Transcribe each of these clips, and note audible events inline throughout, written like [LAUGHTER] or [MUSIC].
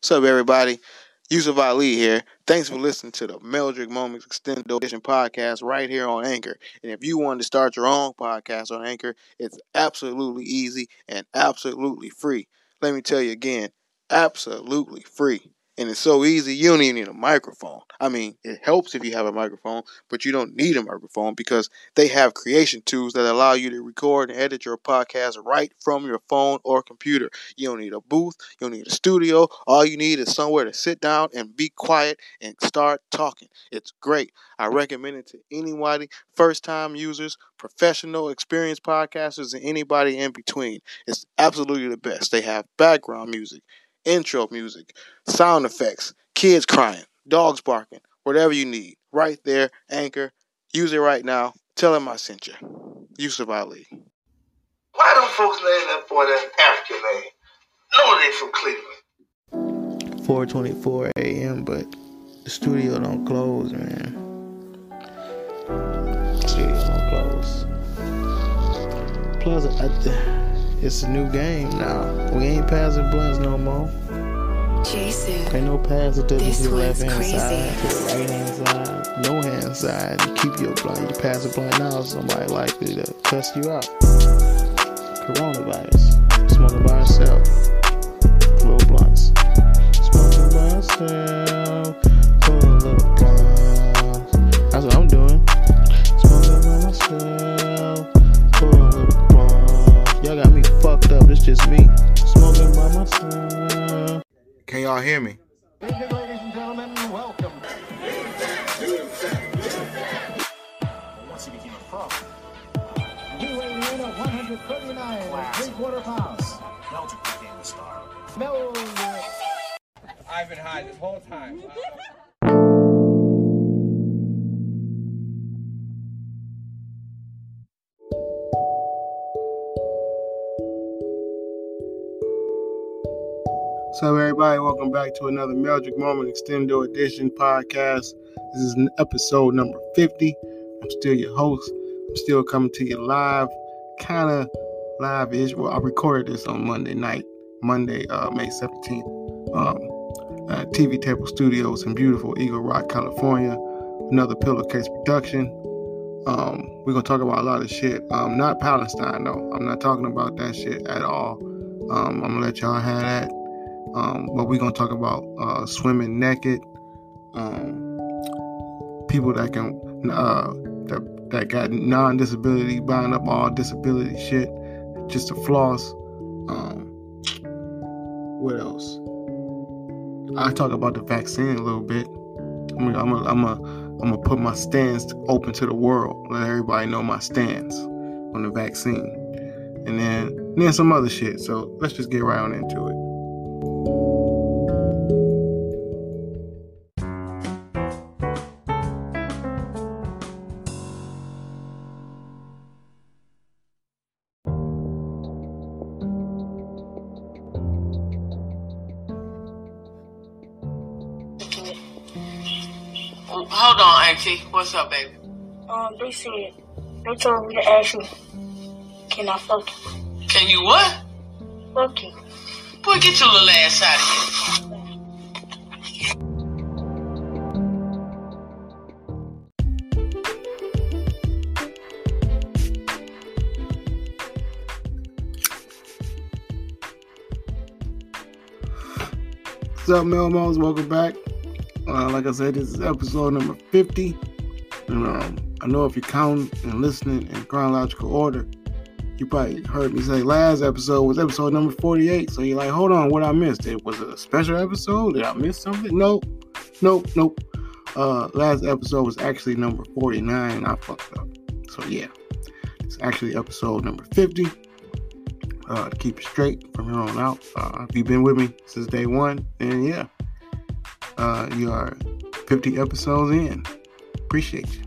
What's up, everybody? Yusuf Ali here. Thanks for listening to the Meldrick Moments Extended Edition podcast right here on Anchor. And if you want to start your own podcast on Anchor, it's absolutely easy and absolutely free. Let me tell you again, absolutely free. And it's so easy, you don't even need a microphone. I mean, it helps if you have a microphone, but you don't need a microphone because they have creation tools that allow you to record and edit your podcast right from your phone or computer. You don't need a booth, you don't need a studio. All you need is somewhere to sit down and be quiet and start talking. It's great. I recommend it to anybody, first time users, professional, experienced podcasters, and anybody in between. It's absolutely the best. They have background music intro music, sound effects, kids crying, dogs barking, whatever you need. Right there, Anchor. Use it right now. Tell them I sent you. Yusuf Ali. Why don't folks name that boy that African name? No, they from Cleveland. 4:24 a.m. But the studio don't close, man. Studio don't close. Plus, I, it's a new game now. We ain't passing blunts no more. Jason. Ain't no passing to This the left hand crazy. side, to the right hand side, no hand side. You keep your blunt. You pass a blunt now, somebody likely to cuss you out. Coronavirus. Smoking by yourself. Little blunts. Smoking by yourself. It's just me. Smoking by myself. Can y'all hear me? Ladies and gentlemen, welcome. Once he became a pro. He weighing in at 139 and three quarter pounds. Meldrick became the star. Meldrick. I've been high this whole time. [LAUGHS] So, everybody, welcome back to another Meldrick Moment Extendo Edition podcast. This is episode number 50. I'm still your host. I'm still coming to you live, kind of live ish. Well, I recorded this on Monday night, Monday, uh, May 17th. Um, uh, TV Table Studios in beautiful Eagle Rock, California. Another pillowcase production. Um, we're gonna talk about a lot of shit. Um, not Palestine though. I'm not talking about that shit at all. Um, I'm gonna let y'all have that. Um, but we're gonna talk about uh, swimming naked, um, people that can uh, that, that got non-disability buying up all disability shit just to floss. Um, what else? I talk about the vaccine a little bit. I'm gonna, I'm gonna, I'm I'm put my stance open to the world. Let everybody know my stance on the vaccine, and then and then some other shit. So let's just get right on into it. What's up, baby? Um, they said they told me to ask you, can I fuck you? Can you what? Fuck you. Boy, get your little ass out of here. What's up, Melmos? Welcome back. Uh, like I said, this is episode number 50. And um, I know if you count and listening in chronological order, you probably heard me say last episode was episode number 48. So you're like, hold on, what I missed? It was a special episode? Did I miss something? Nope. Nope, nope. Uh, last episode was actually number 49. I fucked up. So yeah, it's actually episode number 50 uh, to keep it straight from here on out. Uh, if you've been with me since day one, then yeah, uh, you are 50 episodes in. Appreciate you.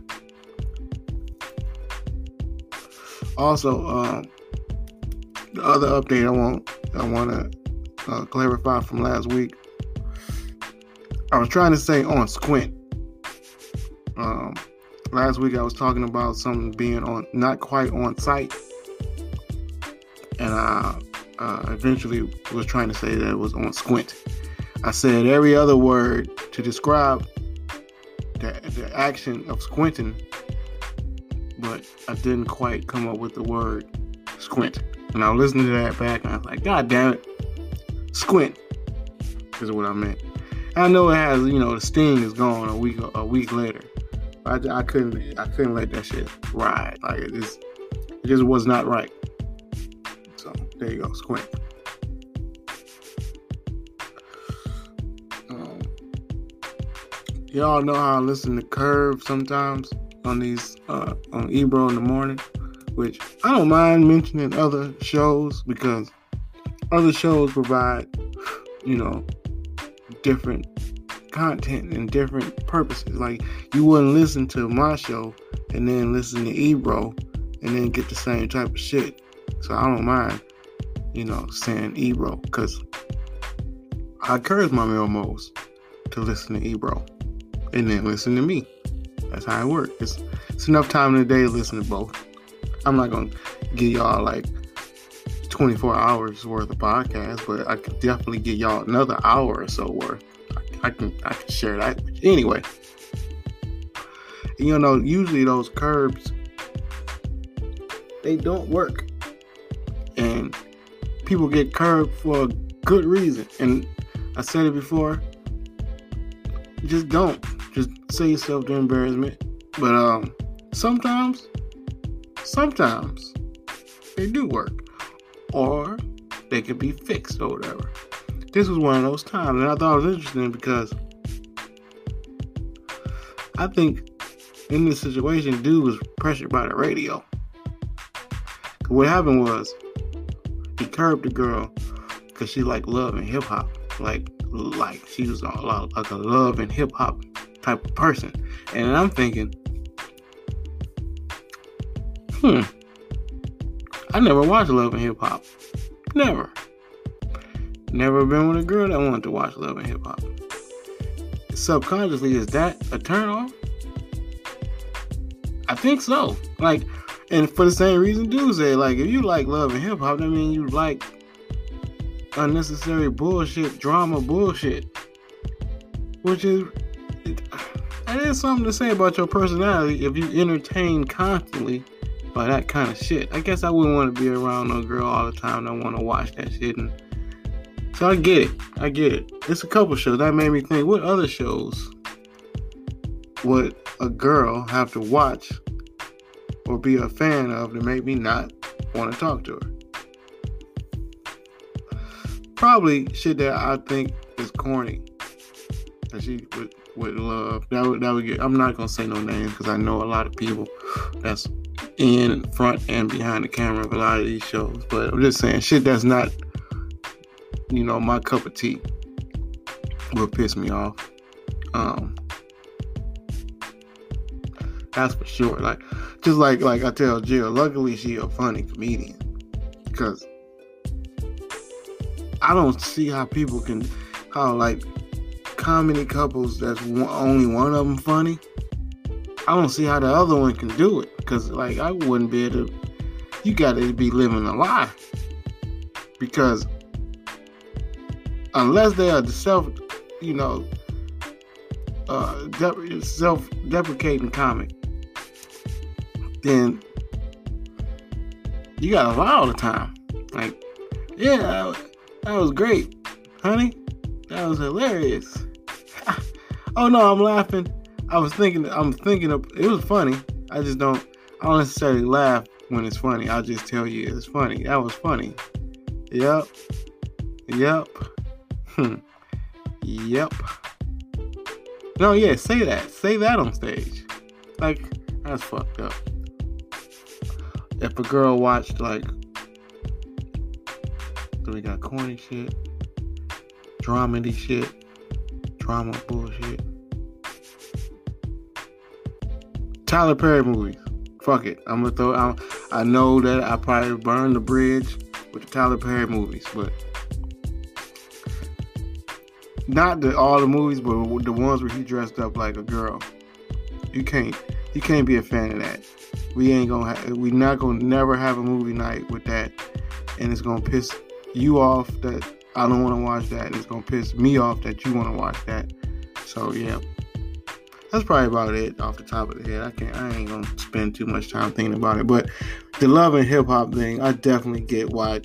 Also, um, the other update I want I want to uh, clarify from last week. I was trying to say on Squint. Um, last week I was talking about something being on not quite on site and I uh, eventually was trying to say that it was on Squint. I said every other word to describe the, the action of squinting, but I didn't quite come up with the word squint. And I listened to that back and I was like, God damn it, squint is what I meant. I know it has, you know, the sting is gone a week a week later. I, I couldn't I couldn't let that shit ride. Like it just it just was not right. So there you go, squint. Y'all know how I listen to Curve sometimes on these uh, on Ebro in the morning, which I don't mind mentioning other shows because other shows provide, you know, different content and different purposes. Like you wouldn't listen to my show and then listen to Ebro and then get the same type of shit. So I don't mind, you know, saying Ebro because I encourage my Melmos to listen to Ebro and then listen to me. That's how it works. It's, it's enough time in the day to listen to both. I'm not gonna give y'all like 24 hours worth of podcast, but I could definitely get y'all another hour or so worth. I, I can I can share that. Anyway, you know, usually those curbs they don't work, and people get curbed for a good reason. And I said it before. Just don't. Just save yourself the embarrassment. But um, sometimes, sometimes they do work or they can be fixed or whatever. This was one of those times, and I thought it was interesting because I think in this situation, dude was pressured by the radio. What happened was he curbed the girl because she liked love and hip hop, like like she was a lot like a love and hip hop type of person, and I'm thinking, hmm. I never watched Love and Hip Hop. Never. Never been with a girl that wanted to watch Love and Hip Hop. Subconsciously, is that a turn off? I think so. Like, and for the same reason, dudes say, like, if you like Love and Hip Hop, that means you like unnecessary bullshit, drama bullshit. Which is, that is something to say about your personality if you entertain constantly by that kind of shit. I guess I wouldn't want to be around no girl all the time that want to watch that shit. And so I get it. I get it. It's a couple shows that made me think. What other shows would a girl have to watch or be a fan of to make me not want to talk to her? Probably shit that I think is corny that she would, would love. That would that would get. I'm not gonna say no names because I know a lot of people that's in front and behind the camera of a lot of these shows. But I'm just saying, shit that's not, you know, my cup of tea will piss me off. Um, that's for sure. Like, just like like I tell Jill, luckily she a funny comedian because I don't see how people can how like comedy couples that's one, only one of them funny I don't see how the other one can do it because, like, I wouldn't be able to. You got to be living a lie because unless they are the self, you know, uh, dep- self-deprecating comic, then you got to lie all the time. Like, yeah, that was great, honey. That was hilarious. Oh no, I'm laughing I was thinking, I'm thinking of, it was funny. I just don't, I don't necessarily laugh when it's funny. I'll just tell you it's funny. That was funny. Yep. Yep. Hmm. Yep. No, yeah, say that. Say that on stage. Like, that's fucked up. If a girl watched, like, we got corny shit, dramedy shit, drama bullshit. Tyler Perry movies. Fuck it. I'm gonna throw. I know that I probably burned the bridge with the Tyler Perry movies, but not the all the movies, but the ones where he dressed up like a girl. You can't. You can't be a fan of that. We ain't gonna. Ha- we not gonna never have a movie night with that, and it's gonna piss you off that I don't want to watch that. It's gonna piss me off that you want to watch that. So yeah, that's probably about it off the top of the head. I can't. I ain't gonna spend too much time thinking about it. But the love and hip hop thing, I definitely get why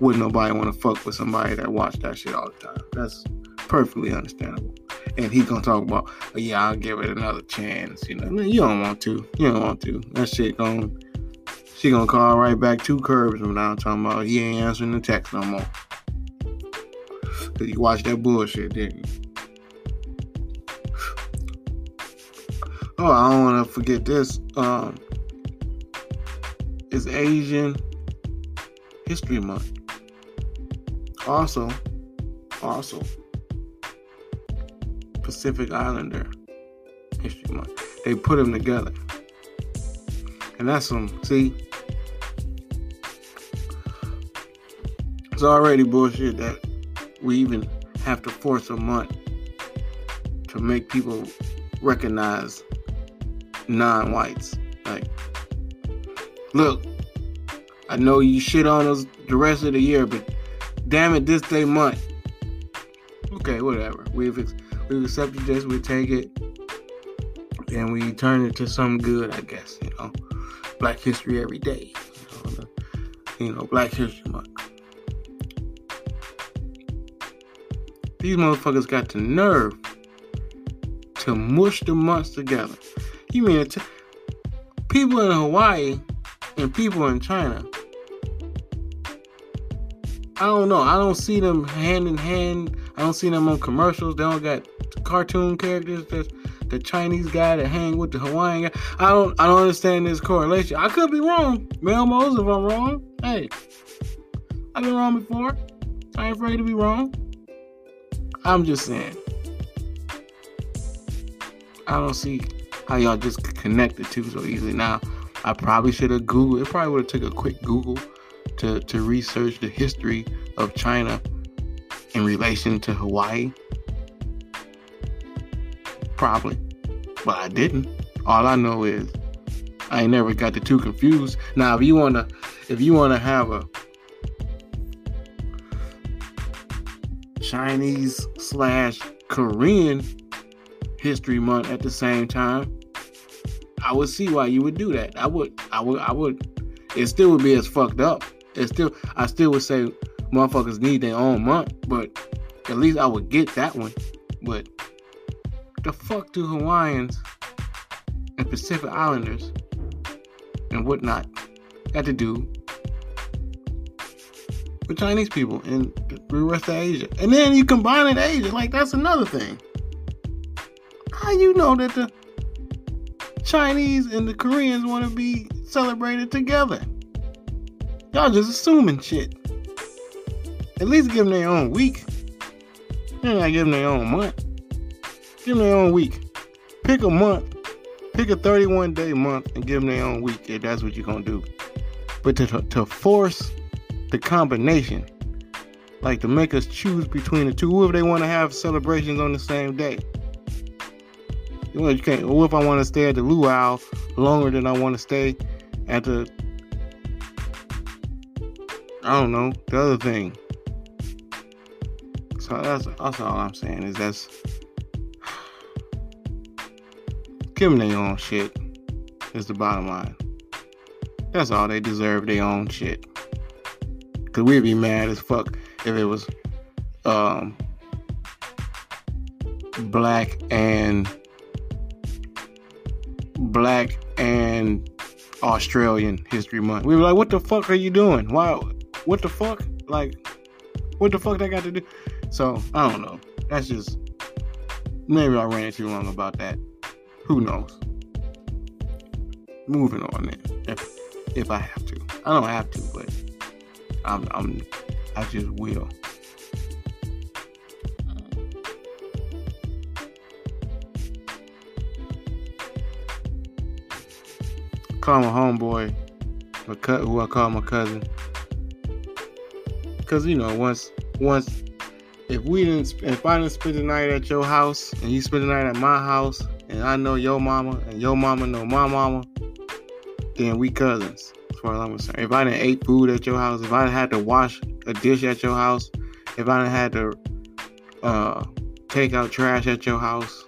wouldn't nobody want to fuck with somebody that watch that shit all the time. That's perfectly understandable. And he gonna talk about, oh, yeah, I'll give it another chance. You know, you don't want to. You don't want to. That shit gonna she gonna call right back two curbs from now I'm talking about he ain't answering the text no more. Cause you watched that bullshit, didn't you? [SIGHS] Oh, I don't want to forget this. Um, it's Asian History Month. Also, also Pacific Islander History Month. They put them together, and that's some. See, it's already bullshit that we even have to force a month to make people recognize non-whites. Like, look, I know you shit on us the rest of the year, but damn it, this day month. Okay, whatever. We've we've accepted this. We take it, and we turn it to some good. I guess you know, Black History every day. You know, the, you know Black History Month. These motherfuckers got the nerve to mush the months together. You mean t- people in Hawaii and people in China? I don't know. I don't see them hand in hand. I don't see them on commercials. They don't got cartoon characters. That's the Chinese guy that hang with the Hawaiian guy. I don't. I don't understand this correlation. I could be wrong. Melmos, if I'm wrong, hey, I've been wrong before. I ain't afraid to be wrong. I'm just saying. I don't see how y'all just connect the two so easily. Now, I probably should have Googled. It probably would have took a quick Google to to research the history of China in relation to Hawaii. Probably, but I didn't. All I know is I ain't never got the two confused. Now, if you wanna, if you wanna have a Chinese slash Korean History Month at the same time, I would see why you would do that. I would, I would, I would. It still would be as fucked up. It still, I still would say motherfuckers need their own month, but at least I would get that one. But the fuck do Hawaiians and Pacific Islanders and whatnot got to do with Chinese people and the rest of Asia? And then you combine it Asia, like that's another thing. How you know that the Chinese and the Koreans want to be celebrated together? Y'all just assuming shit. At least give them their own week. You're not giving them their own month. Give them their own week. Pick a month. Pick a 31 day month and give them their own week if that's what you're to do. But to, to force the combination, like to make us choose between the two, if they want to have celebrations on the same day. Well, you can't. What if I want to stay at the luau longer than I want to stay at the? I don't know the other thing. So that's that's all I'm saying is that's give them their own shit. Is the bottom line. That's all they deserve. Their own shit. Cause we'd be mad as fuck if it was um black and Black and Australian History Month. We were like, what the fuck are you doing? Why? What the fuck? Like, what the fuck that got to do? So, I don't know. That's just, maybe I ran too long about that. Who knows? Moving on then, if, if I have to. I don't have to, but I'm, I'm, I just will. call my homeboy, my co- who I call my cousin, because you know once once if we didn't if I didn't spend the night at your house and you spend the night at my house and I know your mama and your mama know my mama, then we cousins. Far as I'm concerned, if I didn't ate food at your house, if I had to wash a dish at your house, if I had to uh, take out trash at your house,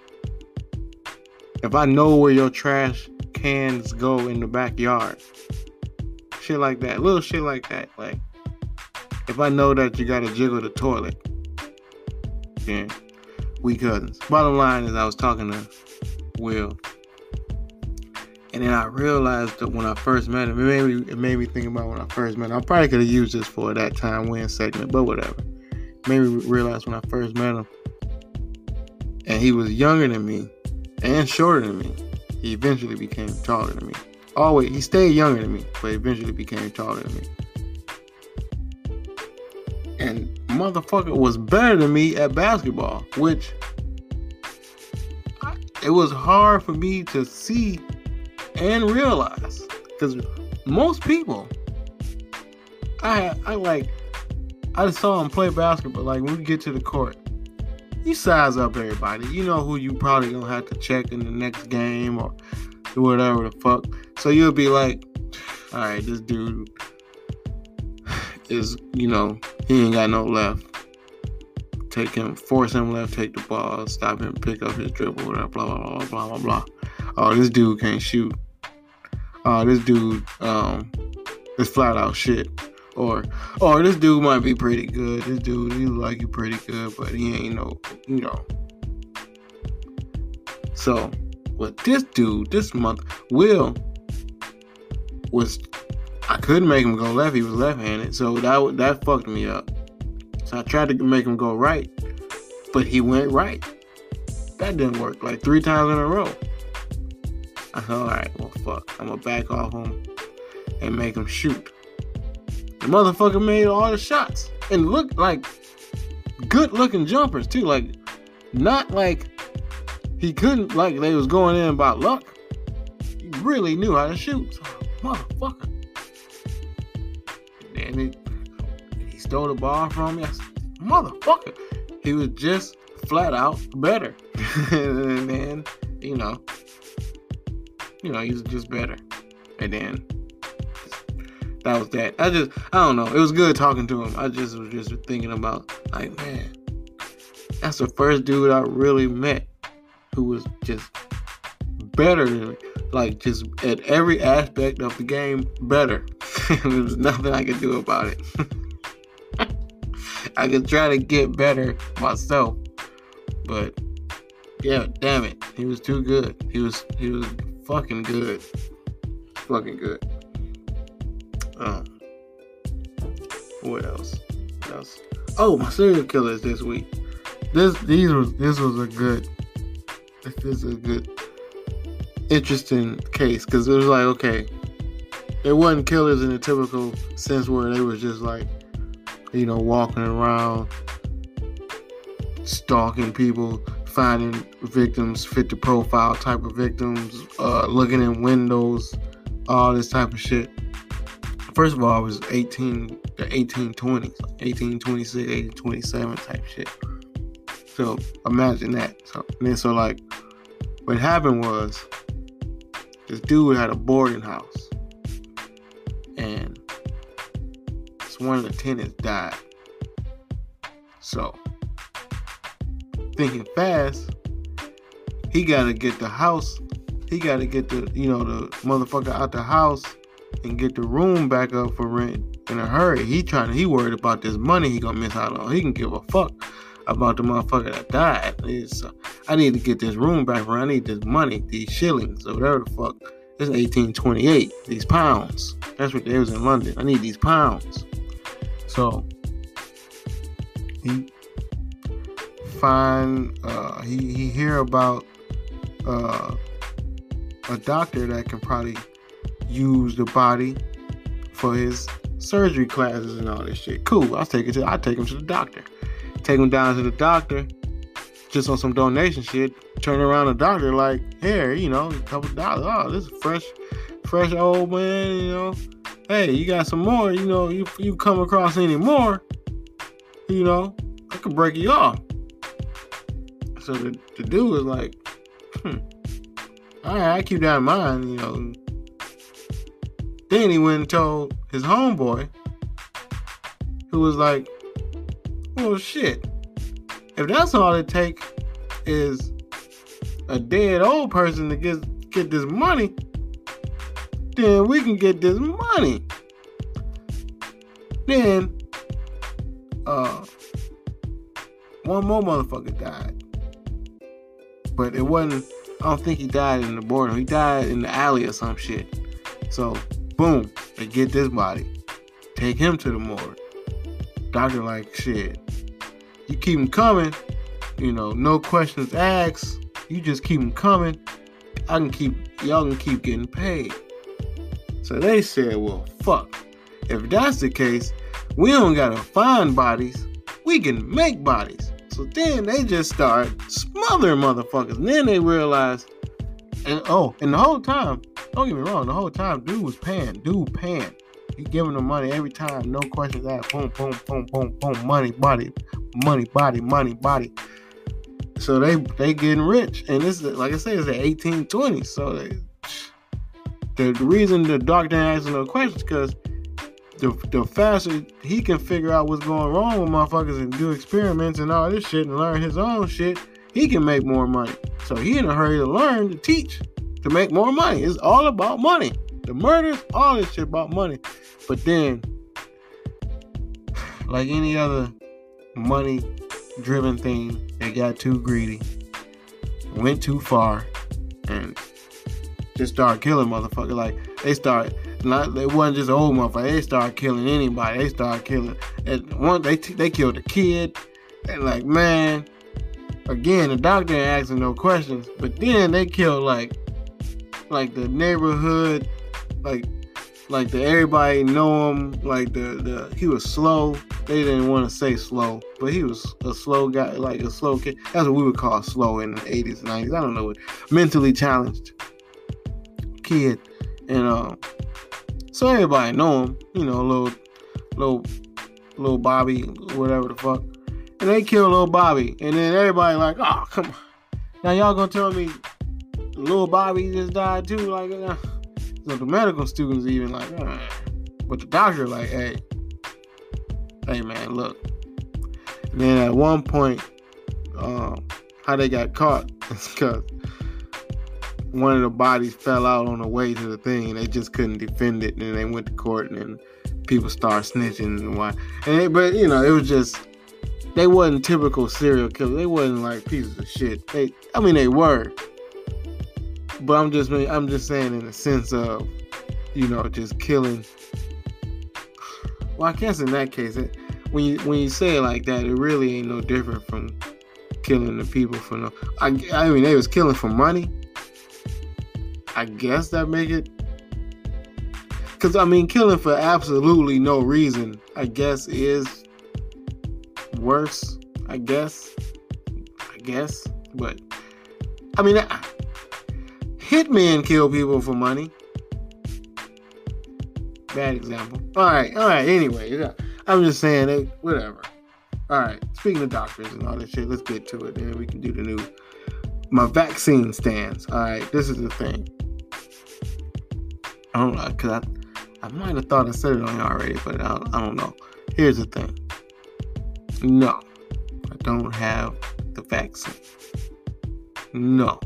if I know where your trash cans go in the backyard, shit like that, little shit like that, like if I know that you gotta jiggle the toilet, then we cousins. Bottom line is, I was talking to Will, and then I realized that when I first met him, it made me, it made me think about when I first met him. I probably could have used this for that time win segment, but whatever. It made me realize when I first met him, and he was younger than me and shorter than me. He eventually became taller than me. Always, he stayed younger than me, but eventually became taller than me. And motherfucker was better than me at basketball, which it was hard for me to see and realize because most people I I like I saw him play basketball. Like when we get to the court, you size up everybody. You know who you probably gonna have to check in the next game or whatever the fuck. So you'll be like, all right, this dude is, you know, he ain't got no left. Take him, force him left, take the ball, stop him, pick up his dribble, blah, blah, blah, blah, blah, blah. Oh, this dude can't shoot. Oh, this dude um, is flat out shit. Or, or this dude might be pretty good. This dude, he like he pretty good, but he ain't no, you know. So, with this dude, this month, Will was I couldn't make him go left. He was left-handed, so that that fucked me up. So I tried to make him go right, but he went right. That didn't work. Like three times in a row. I thought, all right, well, fuck. I'm gonna back off him and make him shoot. The motherfucker made all the shots and looked like good-looking jumpers too. Like not like he couldn't like they was going in by luck. He really knew how to shoot. So, motherfucker and he, he stole the ball from me. I said, motherfucker. He was just flat out better. [LAUGHS] and then, you know, you know, he's just better. And then that was that. I just, I don't know. It was good talking to him. I just was just thinking about, like, man, that's the first dude I really met who was just better than me. Like, just at every aspect of the game, better. [LAUGHS] there was nothing I could do about it. [LAUGHS] I could try to get better myself, but yeah, damn it, he was too good. He was he was fucking good, fucking good. Um, what else? What else? Oh, my serial killers this week. This these was this was a good. This is a good, interesting case because it was like okay, it wasn't killers in the typical sense where they was just like, you know, walking around, stalking people, finding victims fit the profile type of victims, uh, looking in windows, all this type of shit. First of all, it was 18, the 1820s, 1826, 1827 type shit. So imagine that. So then so like, what happened was, this dude had a boarding house and it's one of the tenants died. So, thinking fast, he got to get the house. He got to get the, you know, the motherfucker out the house and get the room back up for rent in a hurry. He trying to, he worried about this money he gonna miss out on. He can give a fuck about the motherfucker that died. It's, uh, I need to get this room back for. I need this money, these shillings, or whatever the fuck. Is 1828. These pounds. That's what they was in London. I need these pounds. So he find uh, he he hear about uh, a doctor that can probably use the body for his surgery classes and all this shit. Cool. I'll take it to I take him to the doctor. Take him down to the doctor just on some donation shit turn around the doctor like, here, you know, a couple dollars. Oh, this is fresh, fresh old man, you know. Hey, you got some more, you know, you you come across any more, you know, I could break you off. So the, the dude was like, hmm, all right, I keep that in mind, you know. Then he went and told his homeboy, who was like, Well, shit. If that's all it takes is a dead old person to get get this money, then we can get this money. Then, uh, one more motherfucker died, but it wasn't. I don't think he died in the boardroom. He died in the alley or some shit. So, boom, they get this body, take him to the morgue. Doctor like shit. You keep him coming, you know, no questions asked. You just keep him coming. I can keep y'all can keep getting paid. So they said, well, fuck. If that's the case, we don't gotta find bodies. We can make bodies. So then they just start smothering motherfuckers. And then they realize, and oh, and the whole time, don't get me wrong, the whole time, dude was paying. Dude paying. He giving them money every time, no questions asked. Boom, boom, boom, boom, boom. Money, body, money, body, money, body. So they they getting rich, and this is like I said, it's the 1820s. So they, the, reason the doctor asking no questions because the, the faster he can figure out what's going wrong with motherfuckers and do experiments and all this shit and learn his own shit, he can make more money. So he in a hurry to learn to teach to make more money. It's all about money. The murders, all this shit about money. But then, like any other money driven thing, they got too greedy, went too far, and just started killing motherfuckers. Like they start not they wasn't just old motherfuckers. They started killing anybody. They started killing. And one they they killed a kid. And like man, again the doctor ain't asking no questions. But then they killed like like the neighborhood, like like the everybody know him. Like the the he was slow. They didn't want to say slow, but he was a slow guy, like a slow kid. That's what we would call slow in the 80s, 90s. I don't know what mentally challenged kid, and uh, so everybody know him. You know, little little little Bobby, whatever the fuck. And they kill little Bobby, and then everybody like, oh come on. Now y'all gonna tell me little Bobby just died too? Like, uh, so the medical students even like, uh, but the doctor like, hey, hey man, look. And then at one point, um, how they got caught [LAUGHS] is because one of the bodies fell out on the way to the thing, and they just couldn't defend it, and they went to court, and people started snitching and why. And they, but you know, it was just they wasn't typical serial killers. They wasn't like pieces of shit. They, I mean, they were, but I'm just, I'm just saying in the sense of, you know, just killing. Well, I guess in that case, it, when you when you say it like that, it really ain't no different from killing the people for no. I, I mean, they was killing for money. I guess that make it. Cause I mean, killing for absolutely no reason, I guess is worse. I guess. I guess, but I mean, hitmen kill people for money. Bad example. All right, all right. Anyway, I'm just saying, it, whatever. All right. Speaking of doctors and all that shit, let's get to it. Then we can do the new my vaccine stands. All right, this is the thing. I don't know, cause I, I might have thought I said it on you already, but I, I don't know. Here's the thing. No, I don't have the vaccine. No,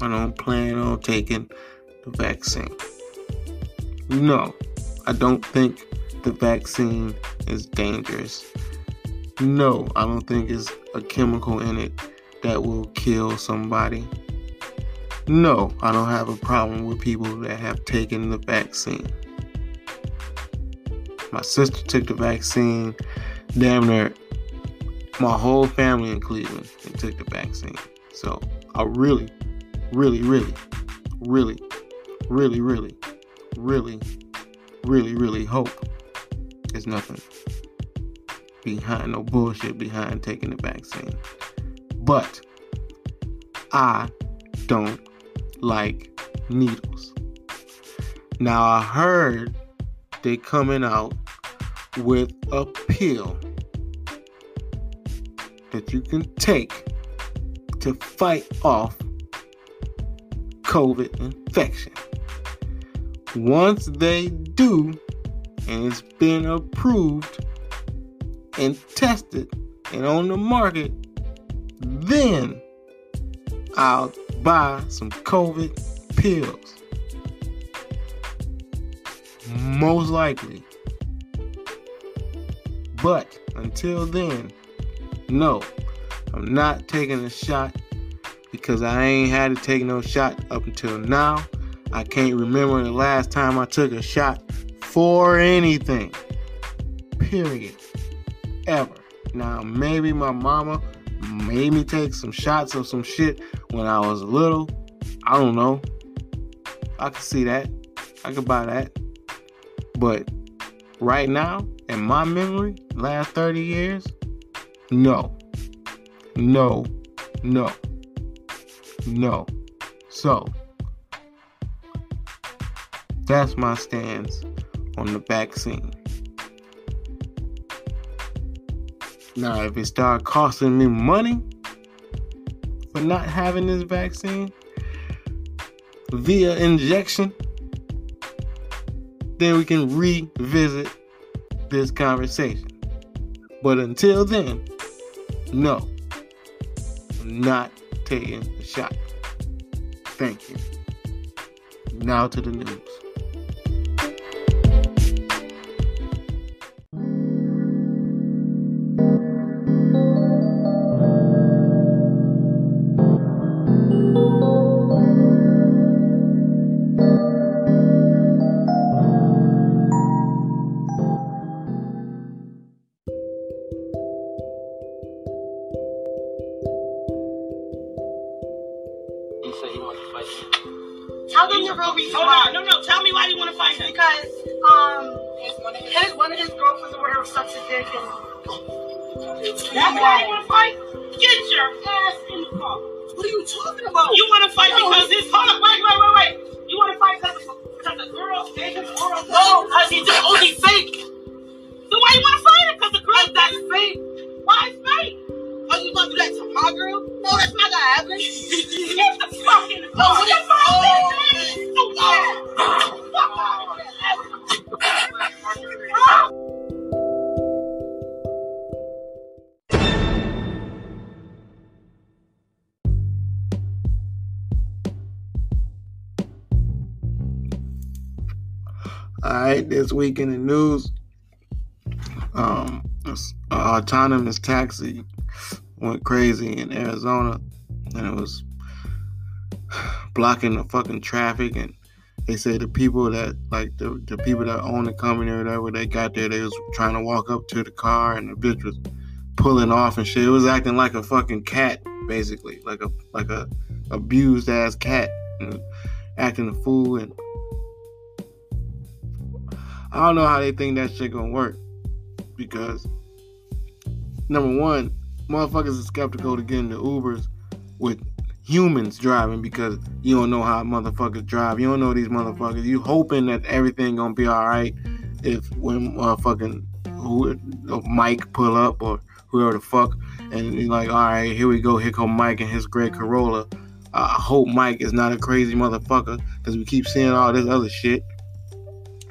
I don't plan on taking the vaccine. No, I don't think the vaccine is dangerous. No, I don't think it's a chemical in it that will kill somebody. No, I don't have a problem with people that have taken the vaccine. My sister took the vaccine. Damn near my whole family in Cleveland took the vaccine. So I really, really, really, really, really, really, really, really, really hope there's nothing behind no bullshit behind taking the vaccine. But I don't like needles. Now I heard they coming out with a pill that you can take to fight off COVID infection. Once they do, and it's been approved and tested and on the market, then I'll buy some COVID pills. Most likely. But until then, no, I'm not taking a shot because I ain't had to take no shot up until now. I can't remember the last time I took a shot for anything. Period. Ever. Now, maybe my mama made me take some shots of some shit when I was little. I don't know. I can see that. I could buy that. But right now, in my memory, last 30 years, no. No. No. No. So, that's my stance on the vaccine. Now, if it start costing me money for not having this vaccine via injection, then we can revisit this conversation. But until then, no, not taking the shot. Thank you. Now to the news. What are you talking about? You want to fight No. because this? Hold on, wait, wait, wait, wait. You want to fight because because the girl gave him oral? no, because he's just only fake. So why you want to fight him? Because the girl That's fake. Why is fake? Are you gonna do that to my girl? No, that's not gonna happen. Get the fuck in the No, car. what Get is- my oh, face, man. Stupid ass. All right, this week in the news, um, this autonomous taxi went crazy in Arizona, and it was [SIGHS] blocking the fucking traffic. And they say the people that like the the people that own the company or whatever, they got there, they was trying to walk up to the car, and the bitch was pulling off and shit. It was acting like a fucking cat, basically, like a like a abused ass cat, acting a fool and. I don't know how they think that shit gonna work. Because number one, motherfuckers are skeptical to get into Ubers with humans driving because you don't know how motherfuckers drive. You don't know these motherfuckers. You hoping that everything gonna be alright if when motherfucking who Mike pull up or whoever the fuck and you're like, alright, here we go, here come Mike and his great Corolla. I hope Mike is not a crazy motherfucker because we keep seeing all this other shit.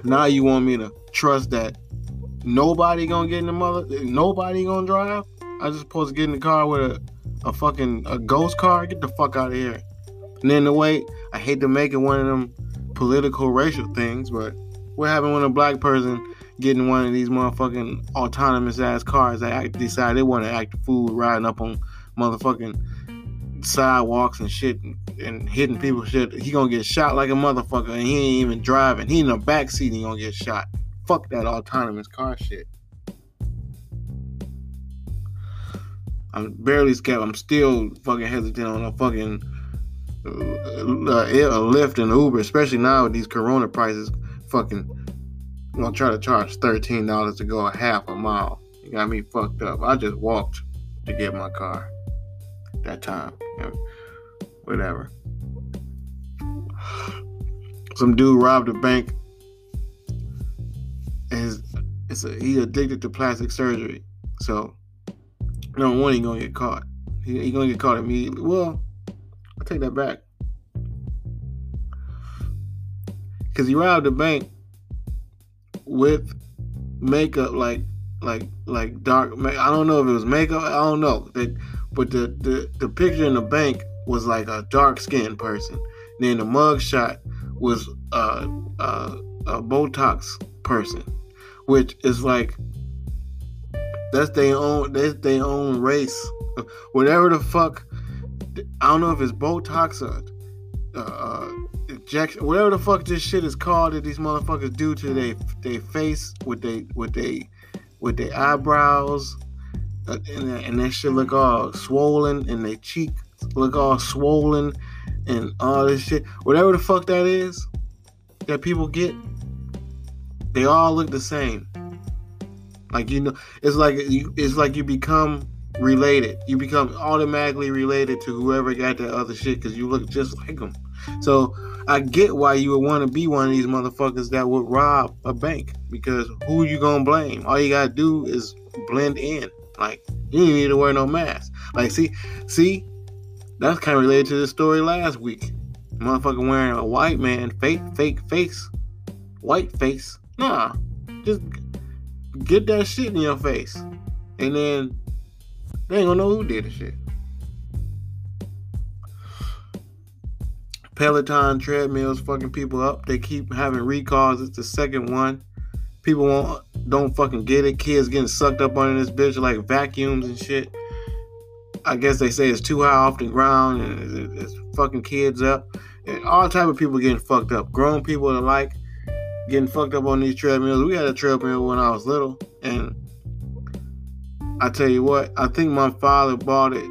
Now you want me to trust that nobody gonna get in the mother, nobody gonna drive? I just supposed to get in the car with a, a fucking a ghost car? Get the fuck out of here. And then the way I hate to make it one of them political racial things, but what happened when a black person getting one of these motherfucking autonomous ass cars that act, decide they want to act fool riding up on motherfucking sidewalks and shit and, and hitting people shit. He gonna get shot like a motherfucker and he ain't even driving. He in the back seat he gonna get shot. Fuck that autonomous car shit. I'm barely scared. I'm still fucking hesitant on a fucking uh, uh, a Lyft and Uber, especially now with these Corona prices. Fucking gonna try to charge thirteen dollars to go a half a mile. You got me fucked up. I just walked to get my car that time. You know, whatever. Some dude robbed a bank. And it's a, he addicted to plastic surgery. So, number one, he gonna get caught. He, he gonna get caught immediately. Well, I take that back. Cause he robbed a bank with makeup, like like like dark. I don't know if it was makeup. I don't know. They, but the the the picture in the bank was like a dark skinned person. Then the mug shot was a, a, a Botox person, which is like that's their own that's their own race. Whatever the fuck, I don't know if it's Botox or uh, uh, injection, whatever the fuck this shit is called that these motherfuckers do to their their face with they with they with their eyebrows, uh, and, and that shit look all swollen, and their cheek look all swollen, and all this shit. Whatever the fuck that is that people get, they all look the same. Like you know, it's like you, it's like you become related. You become automatically related to whoever got that other shit because you look just like them. So I get why you would want to be one of these motherfuckers that would rob a bank because who you gonna blame? All you gotta do is blend in. Like you don't need to wear no mask. Like see, see, that's kind of related to the story last week. Motherfucker wearing a white man fake fake face, white face. Nah, just get that shit in your face, and then they ain't gonna know who did the shit. Peloton treadmills fucking people up. They keep having recalls. It's the second one. People won't don't fucking get it. Kids getting sucked up under this bitch like vacuums and shit. I guess they say it's too high off the ground and it's, fucking kids up. And all type of people getting fucked up. Grown people alike getting fucked up on these treadmills. We had a treadmill when I was little, and I tell you what, I think my father bought it.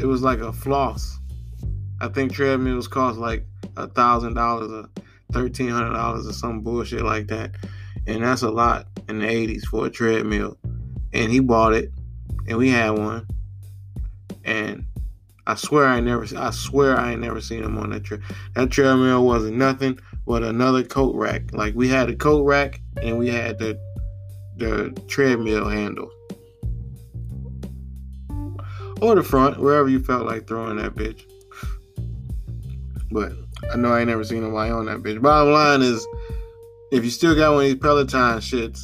It was like a floss I think treadmills cost like a thousand dollars or thirteen hundred dollars or some bullshit like that, and that's a lot in the '80s for a treadmill. And he bought it, and we had one, and I swear I never, I swear I ain't never seen him on that tre- that treadmill wasn't nothing but another coat rack. Like we had a coat rack, and we had the the treadmill handle. Or the front, wherever you felt like throwing that bitch. But I know I ain't never seen nobody on that bitch. Bottom line is, if you still got one of these Peloton shits,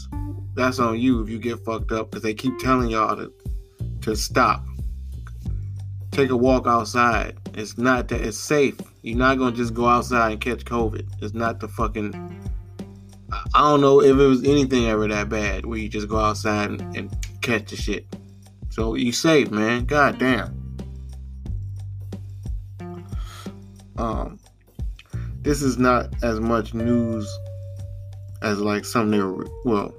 that's on you if you get fucked up because they keep telling y'all to to stop. Take a walk outside. It's not that it's safe. You're not gonna just go outside and catch COVID. It's not the fucking. I don't know if it was anything ever that bad where you just go outside and, and catch the shit. So you safe, man. God damn. Um, this is not as much news as like something. Well,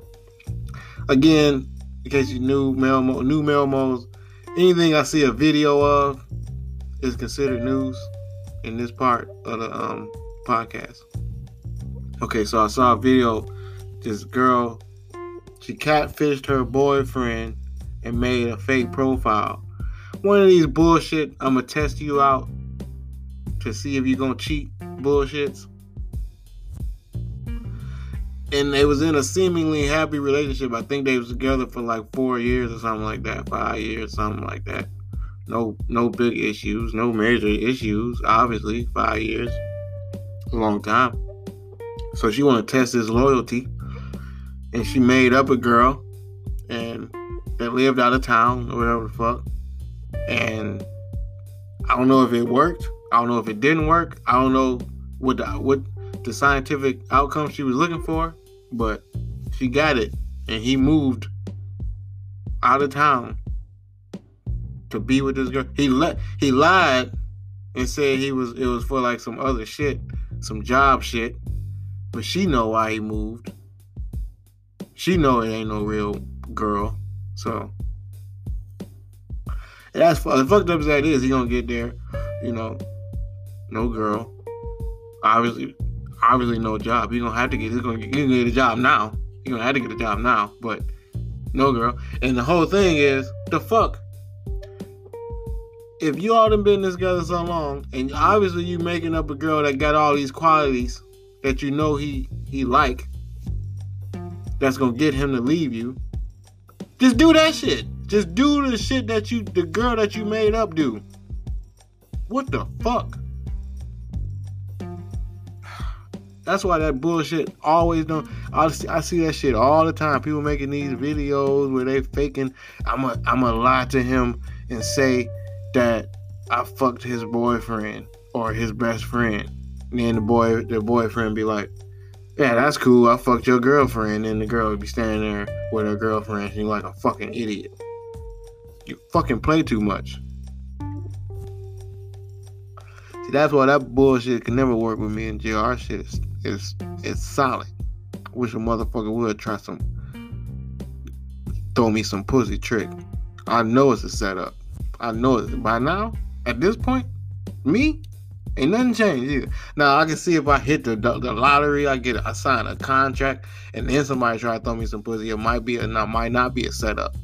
again, in case you knew Melmo, new Melmos, anything I see a video of is considered news in this part of the um, podcast. Okay, so I saw a video. This girl, she catfished her boyfriend and made a fake profile. One of these bullshit, I'ma test you out to see if you're gonna cheat bullshits. And they was in a seemingly happy relationship. I think they was together for like four years or something like that, five years, something like that. No, no big issues, no major issues. Obviously, five years, a long time. So she want to test his loyalty, and she made up a girl, and that lived out of town or whatever the fuck. And I don't know if it worked. I don't know if it didn't work. I don't know what the, what the scientific outcome she was looking for, but she got it, and he moved out of town to be with this girl. He let he lied and said he was it was for like some other shit, some job shit, but she know why he moved. She know it ain't no real girl, so. That's fucked up as that is. He gonna get there, you know no girl. Obviously, obviously no job. He's gonna have to get. He's gonna he's gonna get a job now. He's gonna have to get a job now. But no girl. And the whole thing is the fuck. If you all done been together so long, and obviously you making up a girl that got all these qualities that you know he he like, that's gonna get him to leave you. Just do that shit. Just do the shit that you, the girl that you made up, do. What the fuck? That's why that bullshit always don't. I see, I see that shit all the time. People making these mm-hmm. videos where they faking. I'm a I'm a lie to him and say that I fucked his boyfriend or his best friend. And then the boy the boyfriend be like, Yeah, that's cool. I fucked your girlfriend. And the girl would be standing there with her girlfriend. You're like a fucking idiot. You fucking play too much. That's why that bullshit can never work with me and JR. Shit is is is solid. Wish a motherfucker would try some throw me some pussy trick. I know it's a setup. I know it by now. At this point, me ain't nothing changed either. Now I can see if I hit the the, the lottery, I get I sign a contract, and then somebody try to throw me some pussy. It might be a not might not be a setup.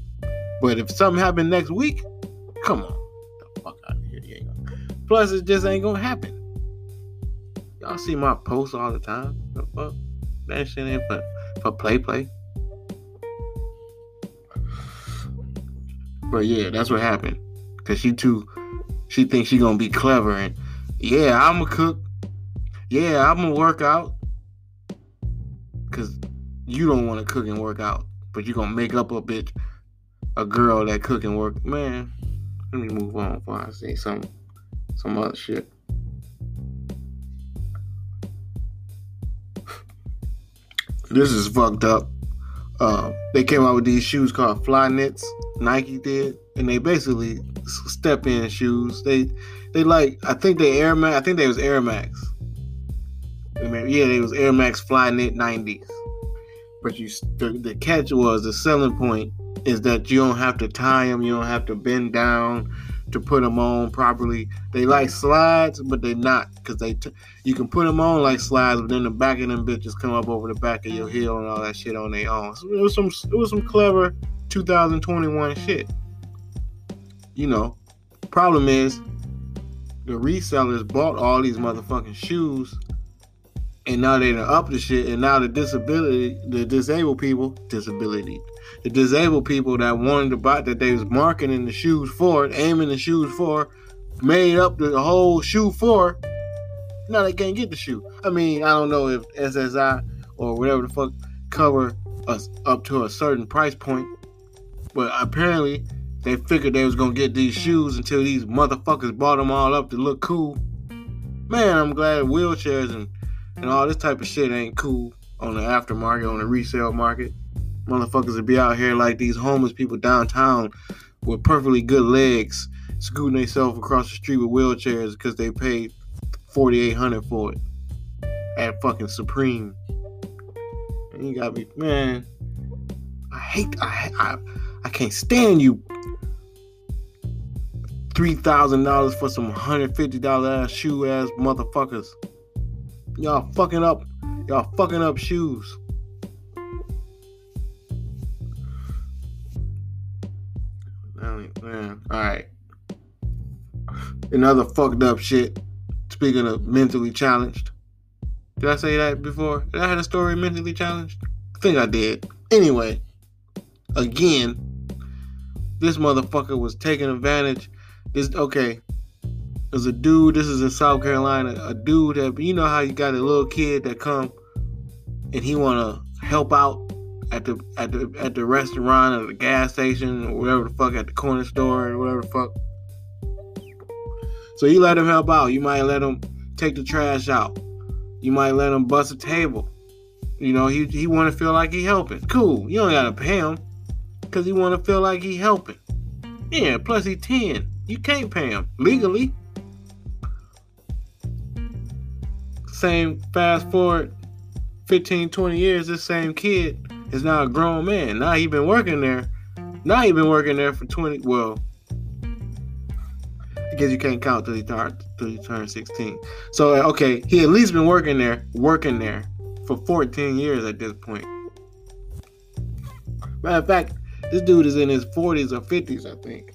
But if something happened next week, come on, the fuck out Plus, it just ain't gonna happen. Y'all see my posts all the time. The fuck? That shit ain't for, for play play. But yeah, that's what happened. Cause she too she thinks she gonna be clever and yeah, I'm a cook. Yeah, I'm gonna work out. Cause you don't wanna cook and work out. But you gonna make up a bitch a girl that cook and work. Man, let me move on before I say some some other shit. This is fucked up. Uh, they came out with these shoes called Flyknits. Nike did, and they basically step in shoes. They they like I think they Air Max. I think they was Air Max. Yeah, they was Air Max Flyknit 90s. But you the, the catch was the selling point is that you don't have to tie them, you don't have to bend down to put them on properly. They like slides, but they're not because they t- you can put them on like slides, but then the back of them bitches come up over the back of your heel and all that shit on their own. So it was some it was some clever 2021 shit. You know, problem is the resellers bought all these motherfucking shoes and now they are up the shit and now the disability the disabled people disability the disabled people that wanted to buy that they was marketing the shoes for aiming the shoes for made up the whole shoe for. Now they can't get the shoe. I mean i don't know if ssi or whatever the fuck cover us up to a certain price point but apparently they figured they was gonna get these shoes until these motherfuckers bought them all up to look cool. Man i'm glad wheelchairs and and all this type of shit ain't cool on the aftermarket, on the resale market. Motherfuckers would be out here like these homeless people downtown with perfectly good legs, scooting themselves across the street with wheelchairs because they paid forty eight hundred for it at fucking Supreme. And you got me, man. I hate, I, I, I can't stand you. Three thousand dollars for some hundred fifty dollar ass shoe ass motherfuckers. Y'all fucking up. Y'all fucking up shoes. Man, all right. Another fucked up shit. Speaking of mentally challenged. Did I say that before? Did I had a story mentally challenged? I think I did. Anyway, again, this motherfucker was taking advantage. This okay. There's a dude. This is in South Carolina. A dude that you know how you got a little kid that come and he want to help out at the at the at the restaurant or the gas station or whatever the fuck at the corner store or whatever the fuck. So you let him help out. You might let him take the trash out. You might let him bust a table. You know, he he want to feel like he helping. Cool. You don't gotta pay him because he want to feel like he helping. Yeah. Plus he ten. You can't pay him legally. same fast forward 15, 20 years, this same kid is now a grown man. Now he been working there. Now he been working there for 20. Well, I guess you can't count till he turn till he turn 16. So uh, okay, he at least been working there, working there for 14 years at this point. Matter of fact, this dude is in his 40s or 50s, I think.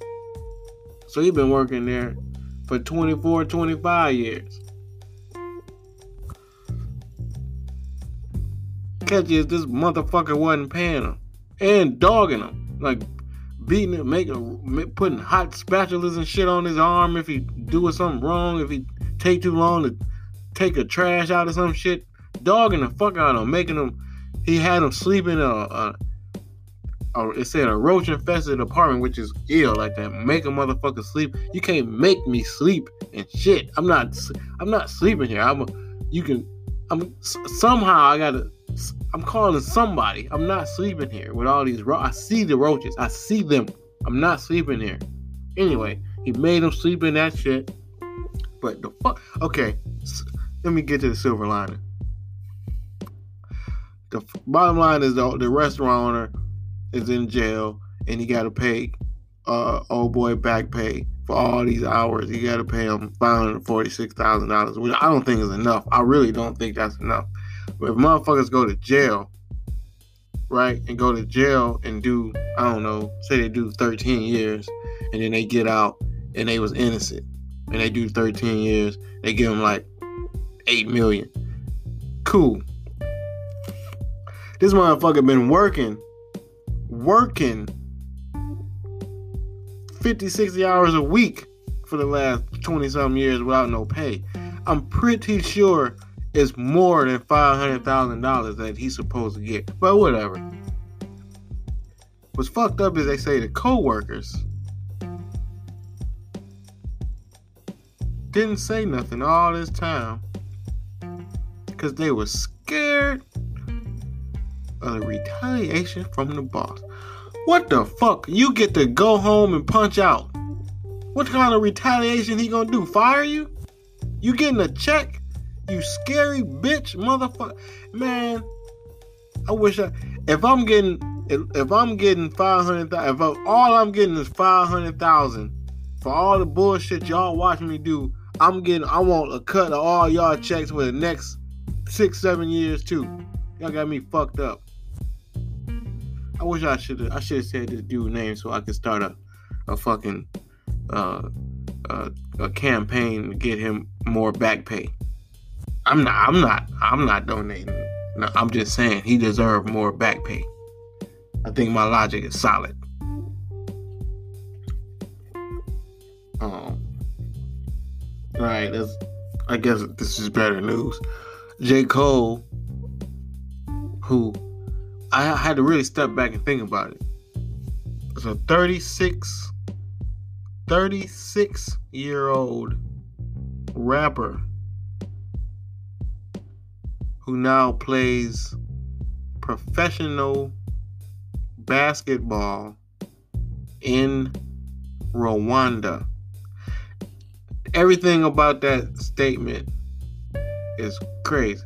So he been working there for 24, 25 years. Catch is this motherfucker wasn't paying him and dogging him, like beating him, making putting hot spatulas and shit on his arm if he doing something wrong, if he take too long to take a trash out of some shit, dogging the fuck out of him, making him. He had him sleep in a, a, a it said a roach infested apartment, which is ill like that. Make a motherfucker sleep. You can't make me sleep and shit. I'm not. I'm not sleeping here. I'm. A, you can. I'm somehow I gotta. I'm calling somebody. I'm not sleeping here with all these. Ro- I see the roaches. I see them. I'm not sleeping here. Anyway, he made him sleep in that shit. But the fuck. Okay, let me get to the silver lining. The bottom line is the, the restaurant owner is in jail and he got to pay uh old boy back pay for all these hours. He got to pay him five hundred forty six thousand dollars, which I don't think is enough. I really don't think that's enough. But if motherfuckers go to jail, right, and go to jail and do I don't know, say they do thirteen years, and then they get out and they was innocent, and they do thirteen years, they give them like eight million. Cool. This motherfucker been working, working 50, 60 hours a week for the last 20 something years without no pay. I'm pretty sure it's more than $500,000 that he's supposed to get. But whatever. What's fucked up is they say the co workers didn't say nothing all this time because they were scared of the retaliation from the boss. What the fuck? You get to go home and punch out. What kind of retaliation he gonna do? Fire you? You getting a check? You scary bitch, motherfucker. Man, I wish I. If I'm getting, if, if I'm getting five hundred thousand, if I, all I'm getting is five hundred thousand for all the bullshit y'all watch me do, I'm getting. I want a cut of all y'all checks for the next six, seven years too. Y'all got me fucked up. I wish I should I should have said this dude name so I could start a a fucking uh, uh, a campaign to get him more back pay. I'm not I'm not I'm not donating. No, I'm just saying he deserved more back pay. I think my logic is solid. Um, all right, that's. I guess this is better news. J. Cole, who I had to really step back and think about it. A 36, 36 year old rapper who now plays professional basketball in Rwanda. Everything about that statement is crazy.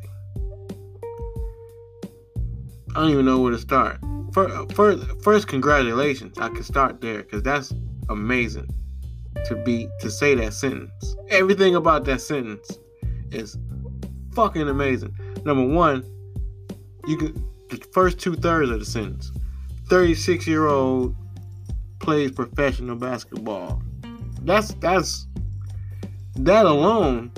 I don't even know where to start. First, first, first congratulations. I can start there because that's amazing to be to say that sentence. Everything about that sentence is fucking amazing. Number one, you can the first two thirds of the sentence. 36 year old plays professional basketball. That's that's that alone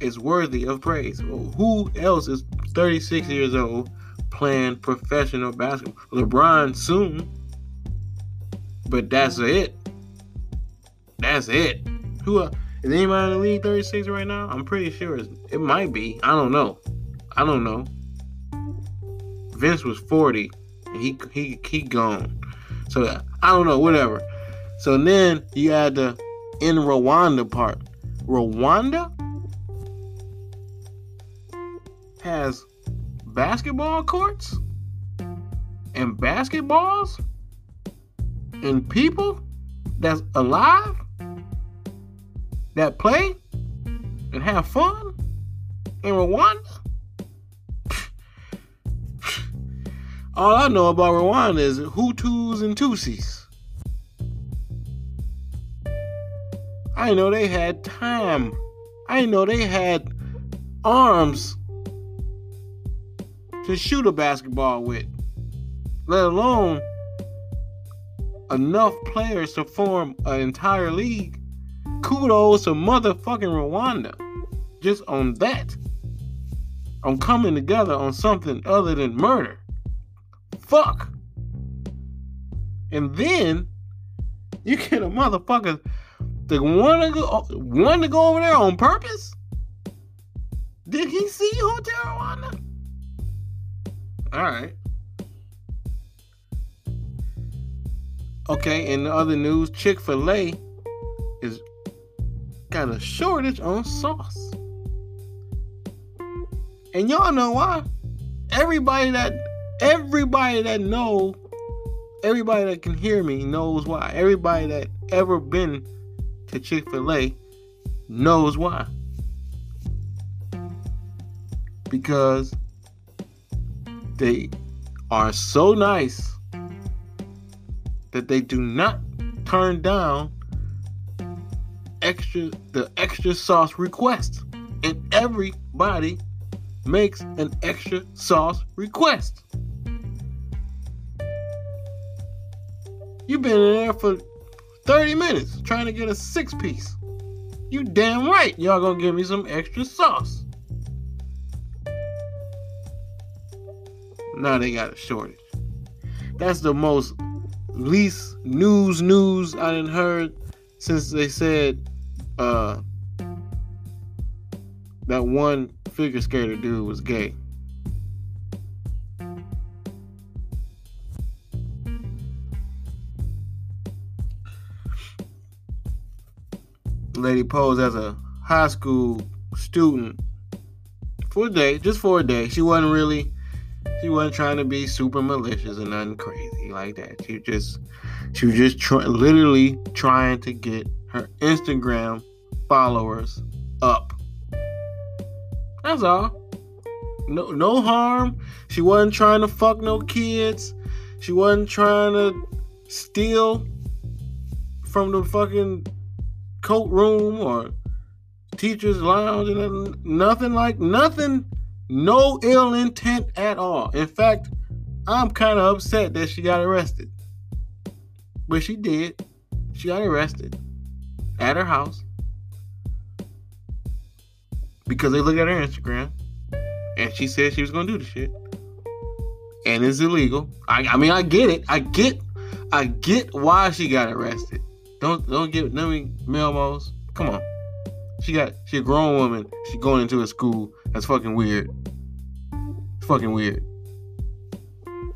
is worthy of praise. Who else is 36 years old playing professional basketball? LeBron soon, but that's it. That's it. Who is anybody in the league 36 right now? I'm pretty sure it might be. I don't know. I don't know. Vince was 40 and he he he gone. So I don't know, whatever. So then you had the in Rwanda part. Rwanda has basketball courts and basketballs and people that's alive that play and have fun in Rwanda. All I know about Rwanda is Hutus and Tutsis. I know they had time. I know they had arms to shoot a basketball with, let alone enough players to form an entire league. Kudos to motherfucking Rwanda. Just on that. On coming together on something other than murder. Fuck. And then you get a motherfucker that want to go want to go over there on purpose. Did he see Hotel Rwanda? All right. Okay, in the other news, Chick fil A is got a shortage on sauce. And y'all know why? Everybody that everybody that know everybody that can hear me knows why. Everybody that ever been to Chick-fil-A knows why. Because they are so nice that they do not turn down extra the extra sauce request. And everybody makes an extra sauce request. You've been in there for 30 minutes trying to get a six piece. You damn right y'all gonna give me some extra sauce. Now they got a shortage. That's the most least news news I didn't heard since they said uh that one figure skater dude was gay. Lady posed as a high school student for a day, just for a day. She wasn't really, she wasn't trying to be super malicious and nothing crazy like that. She just, she was just try, literally trying to get her Instagram followers up. That's all. No, no harm. She wasn't trying to fuck no kids. She wasn't trying to steal from the fucking coat room or teacher's lounge and nothing like nothing. No ill intent at all. In fact, I'm kind of upset that she got arrested. But she did. She got arrested at her house because they looked at her Instagram and she said she was gonna do the shit. And it's illegal. I, I mean I get it. I get I get why she got arrested. Don't don't give let me Melmos. Come on. She got she a grown woman. She going into a school. That's fucking weird. It's fucking weird.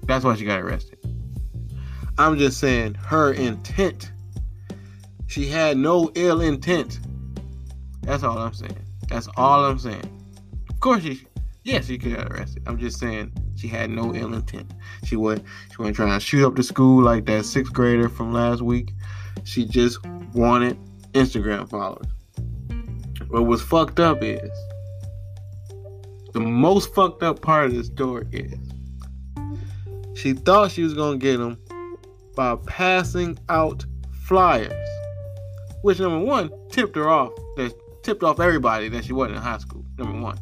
That's why she got arrested. I'm just saying her intent. She had no ill intent. That's all I'm saying. That's all I'm saying. Of course, she, yes, she could get arrested. I'm just saying she had no ill intent. She wasn't, she wasn't trying to shoot up the school like that sixth grader from last week. She just wanted Instagram followers. What was fucked up is the most fucked up part of this story is she thought she was gonna get them by passing out flyers, which number one tipped her off that tipped off everybody that she wasn't in high school. Number one.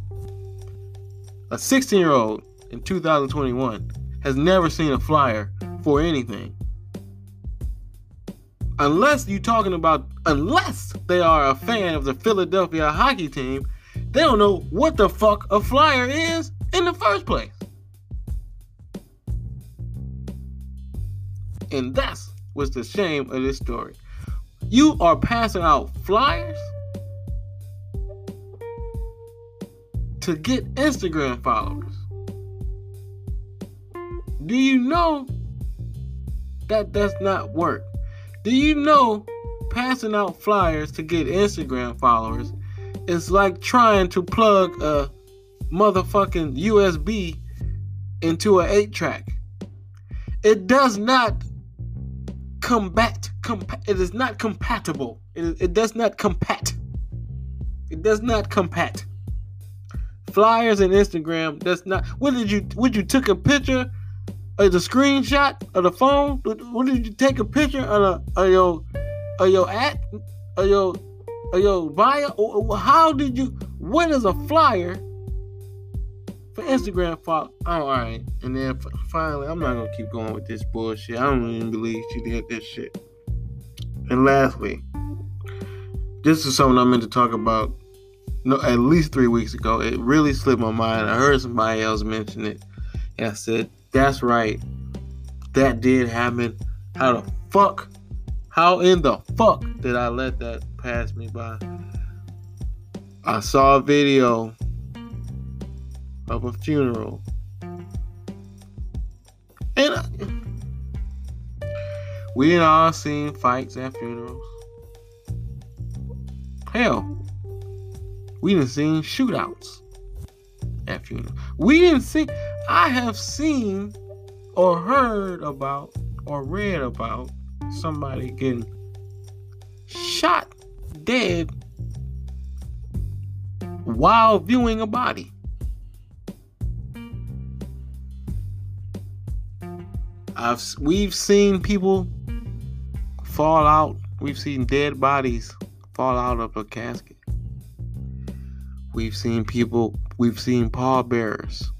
A 16 year old in 2021 has never seen a flyer for anything. Unless you're talking about, unless they are a fan of the Philadelphia hockey team, they don't know what the fuck a flyer is in the first place. And that's what's the shame of this story. You are passing out flyers to get Instagram followers. Do you know that does not work? Do you know passing out flyers to get Instagram followers is like trying to plug a motherfucking USB into an 8 track? It does not combat, compa- it is not compatible. It, it does not compat. It does not compat flyers and Instagram. That's not. What did you? Would you took a picture of the screenshot of the phone? What did you take a picture of, the, of your of your at of your of your bio? How did you? What is a flyer for Instagram? For oh, all right, and then finally, I'm not gonna keep going with this bullshit. I don't even believe she did this shit. And lastly, this is something I meant to talk about no, at least three weeks ago. It really slipped my mind. I heard somebody else mention it, and I said, "That's right, that did happen." How the fuck? How in the fuck did I let that pass me by? I saw a video of a funeral. And I, we didn't all seen fights at funerals. Hell, we didn't seen shootouts at funerals. We didn't see. I have seen or heard about or read about somebody getting shot dead while viewing a body. I've we've seen people fall out. We've seen dead bodies fall out of a casket. We've seen people. We've seen pallbearers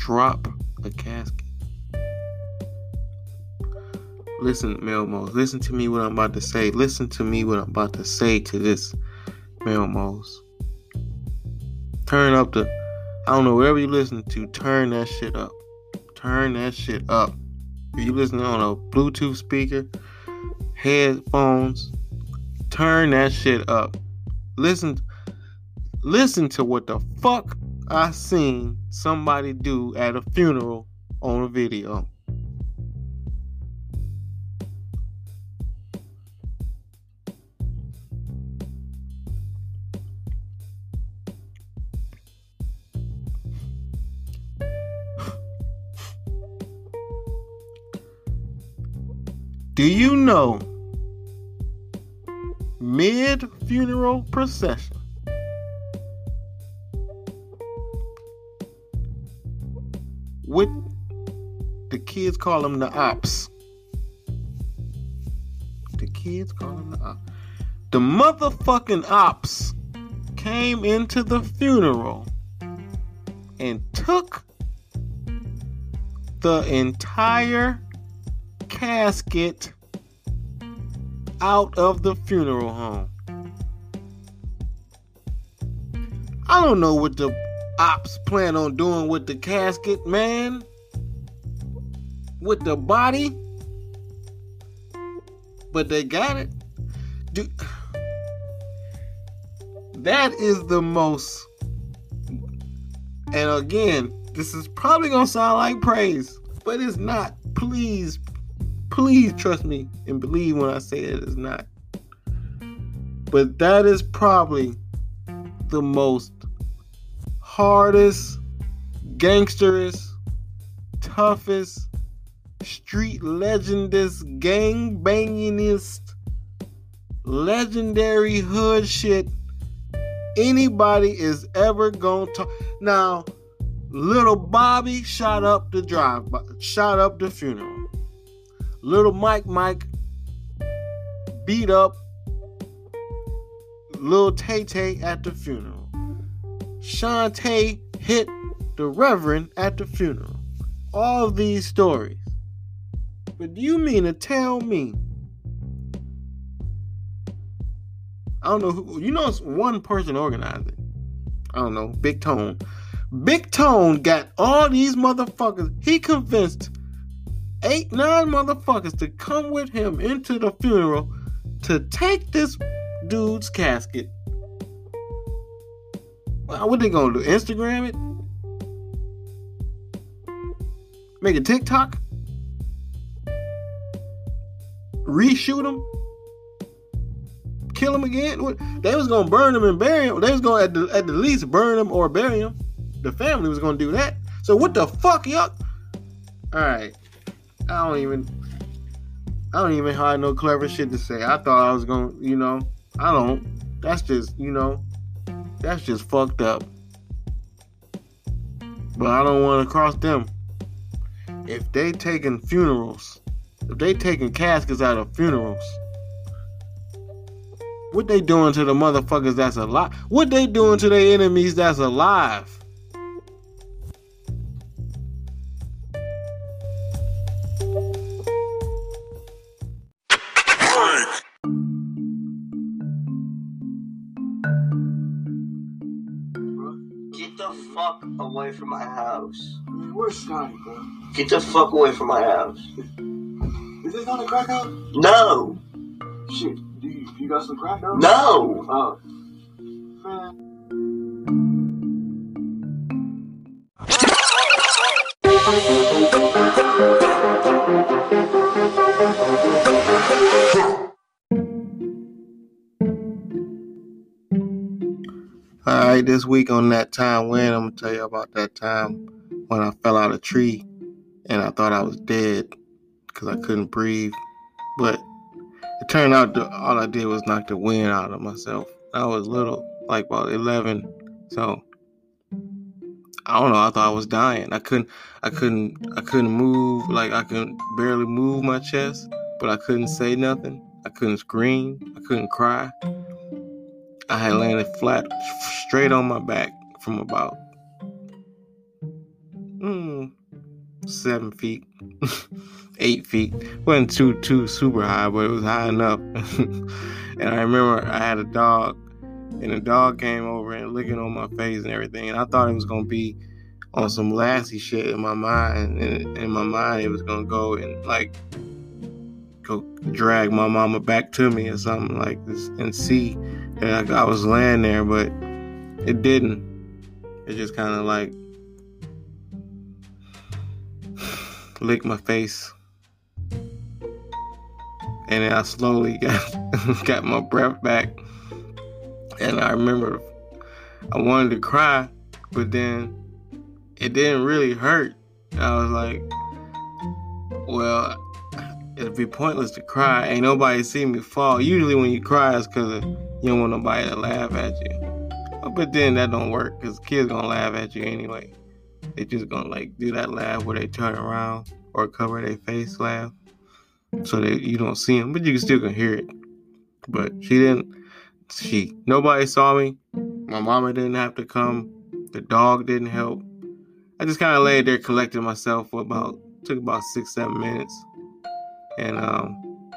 drop a casket. Listen, Melmos. Listen to me what I'm about to say. Listen to me what I'm about to say to this Melmos. Turn up the I don't know wherever you listen to, turn that shit up. Turn that shit up. If you listening on a Bluetooth speaker, headphones, turn that shit up. Listen listen to what the fuck I seen somebody do at a funeral on a video. Do you know mid funeral procession? Kids call them the ops. The kids call them the ops. The motherfucking ops came into the funeral and took the entire casket out of the funeral home. I don't know what the ops plan on doing with the casket, man. With the body. But they got it. Dude, that is the most. And again, this is probably to sound like praise, but it's not. Please, Please trust me and believe when I say it is not. But that is probably the most hardest, gangsterist, toughest, street legendist, gang bangingest, legendary hood shit anybody is ever gonna talk. Now, little Bobby shot up the drive, shot up the funeral. Little Mike Mike beat up little Tay Tay at the funeral. Shantae hit the Reverend at the funeral. All these stories. But do you mean to tell me? I don't know who, you know, it's one person organizing. I don't know, Big Tone. Big Tone got all these motherfuckers. He convinced eight, nine motherfuckers to come with him into the funeral to take this dude's casket. What they gonna do? Instagram it? Make a TikTok? Reshoot him? Kill him again? They was gonna burn him and bury him. They was gonna at the, at the least burn him or bury him. The family was gonna do that. So what the fuck, y'all? All right. I don't even I don't even have no clever shit to say. I thought I was gonna, you know, I don't. That's just, you know, that's just fucked up. But I don't want to cross them. If they taking funerals, if they taking caskets out of funerals, what they doing to the motherfuckers that's alive? What they doing to their enemies that's alive? Get the fuck away from my house. Where's Scotty, bro? Get the fuck away from my house. [LAUGHS] Is this on the crack house? No. Shit, do you, you got some crack house? No. Oh. All right, this week on that time when I'm gonna tell you about that time when I fell out of a tree and I thought I was dead because I couldn't breathe. But it turned out that all I did was knock the wind out of myself. I was little, like about 11, so I don't know. I thought I was dying. I couldn't, I couldn't, I couldn't move. Like I could barely move my chest, but I couldn't say nothing. I couldn't scream. I couldn't cry. I had landed flat, straight on my back from about mm, seven feet, [LAUGHS] eight feet. wasn't too too super high, but it was high enough. [LAUGHS] and I remember I had a dog, and the dog came over and licking on my face and everything. And I thought it was gonna be on some Lassie shit in my mind, and in my mind it was gonna go and like go drag my mama back to me or something like this and see that I, I was laying there, but it didn't. It just kind of like [SIGHS] licked my face. And then I slowly [LAUGHS] got, got my breath back. And I remember I wanted to cry, but then it didn't really hurt. I was like, well, it'd be pointless to cry. Ain't nobody see me fall. Usually when you cry, it's because you don't want nobody to laugh at you. But then that don't work because kids gonna laugh at you anyway. They just gonna like do that laugh where they turn around or cover their face laugh so that you don't see them, but you can still can hear it. But she didn't. She nobody saw me. My mama didn't have to come. The dog didn't help. I just kind of laid there, collecting myself for about took about six seven minutes, and um,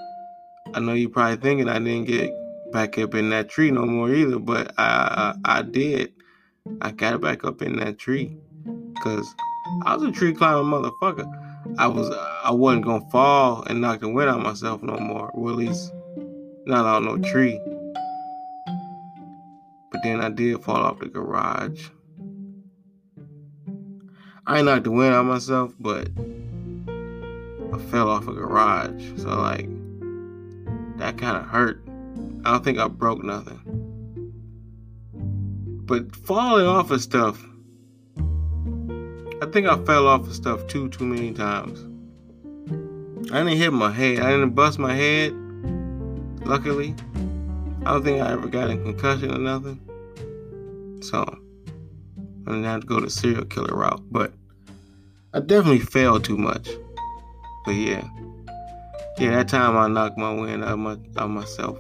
I know you're probably thinking I didn't get back up in that tree no more either, but I I, I did. I got back up in that tree because I was a tree climbing motherfucker. I was uh, I wasn't gonna fall and knock the wind out myself no more. Well, at least not out no tree. But then I did fall off the garage. I ain't knocked the wind out myself, but I fell off a garage. So like that kind of hurt. I don't think I broke nothing. But falling off of stuff I think I fell off of stuff too too many times. I didn't hit my head. I didn't bust my head. Luckily, I don't think I ever got a concussion or nothing. So I didn't have to go the serial killer route. But I definitely fell too much. But yeah, yeah, that time I knocked my wind out, my, out myself,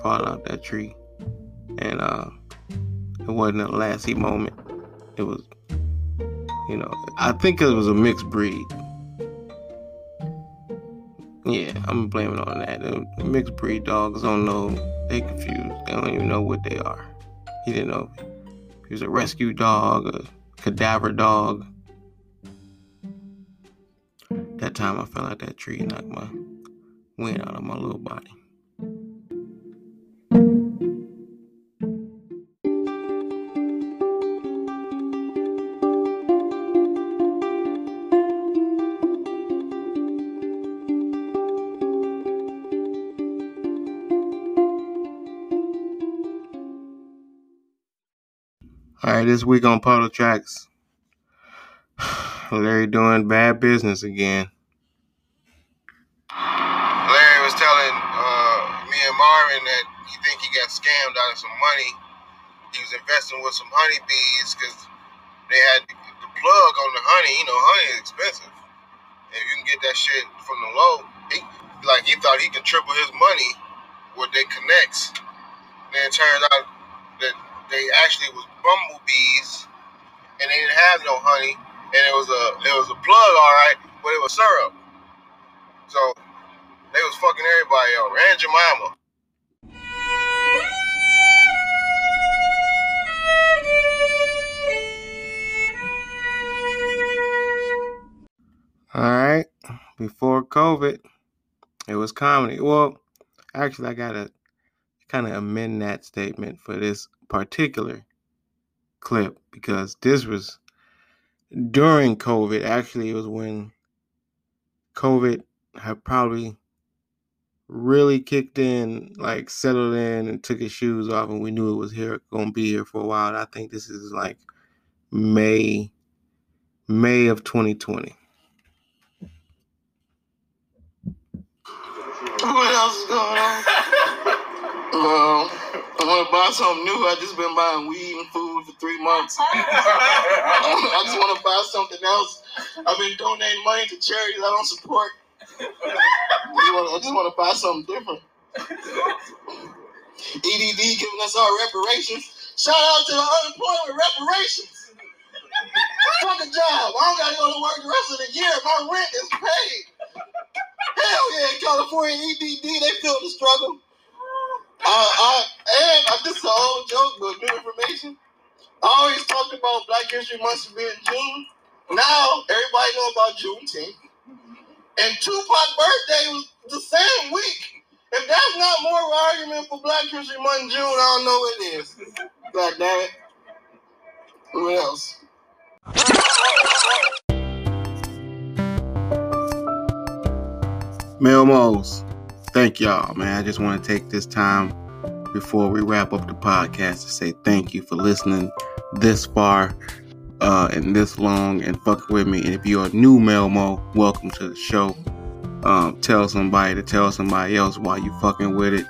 falling out that tree, and uh, it wasn't a Lassie moment. It was you know, I think it was a mixed breed. Yeah, I'm blaming on that. The mixed breed dogs don't know. They confused. They don't even know what they are. He didn't know he was a rescue dog, a cadaver dog. That time I fell out that tree and knocked my wind out of my little body. Right, this week on Puddle Tracks, [SIGHS] Larry doing bad business again. Larry was telling uh, me and Marvin that he think he got scammed out of some money. He was investing with some honeybees because they had the plug on the honey. You know, honey is expensive. If you can get that shit from the low, he, like he thought he could triple his money with their connects. Then it turns out that they actually was bumblebees, and they didn't have no honey, and it was a it was a plug, all right, but it was syrup. So they was fucking everybody up, and Jemima. All right, before COVID, it was comedy. Well, actually, I gotta kind of amend that statement for this particular clip because this was during COVID. Actually, it was when COVID had probably really kicked in, like settled in and took his shoes off, and we knew it was here, gonna be here for a while. And I think this is like May, May of 2020. What else is going on? [LAUGHS] um, I want to buy something new. I just been buying weed and food for three months. [LAUGHS] I just want to buy something else. I've been donating money to charities I don't support. I just want to buy something different. EDD giving us our reparations. Shout out to the unemployment reparations. Fuck a job. I don't gotta go to work the rest of the year. My rent is paid. Hell yeah, California EDD, they feel the struggle. Uh, I, and uh, this is an old joke, but new information. I always talked about Black History Month being June. Now everybody know about Juneteenth. And Tupac birthday was the same week. If that's not more of an argument for Black History Month in June, I don't know what it is. God damn it. Who else? Melmos, thank y'all, man. I just want to take this time before we wrap up the podcast to say thank you for listening this far uh, and this long and fucking with me. And if you're a new Melmo, welcome to the show. Um, tell somebody to tell somebody else why you fucking with it.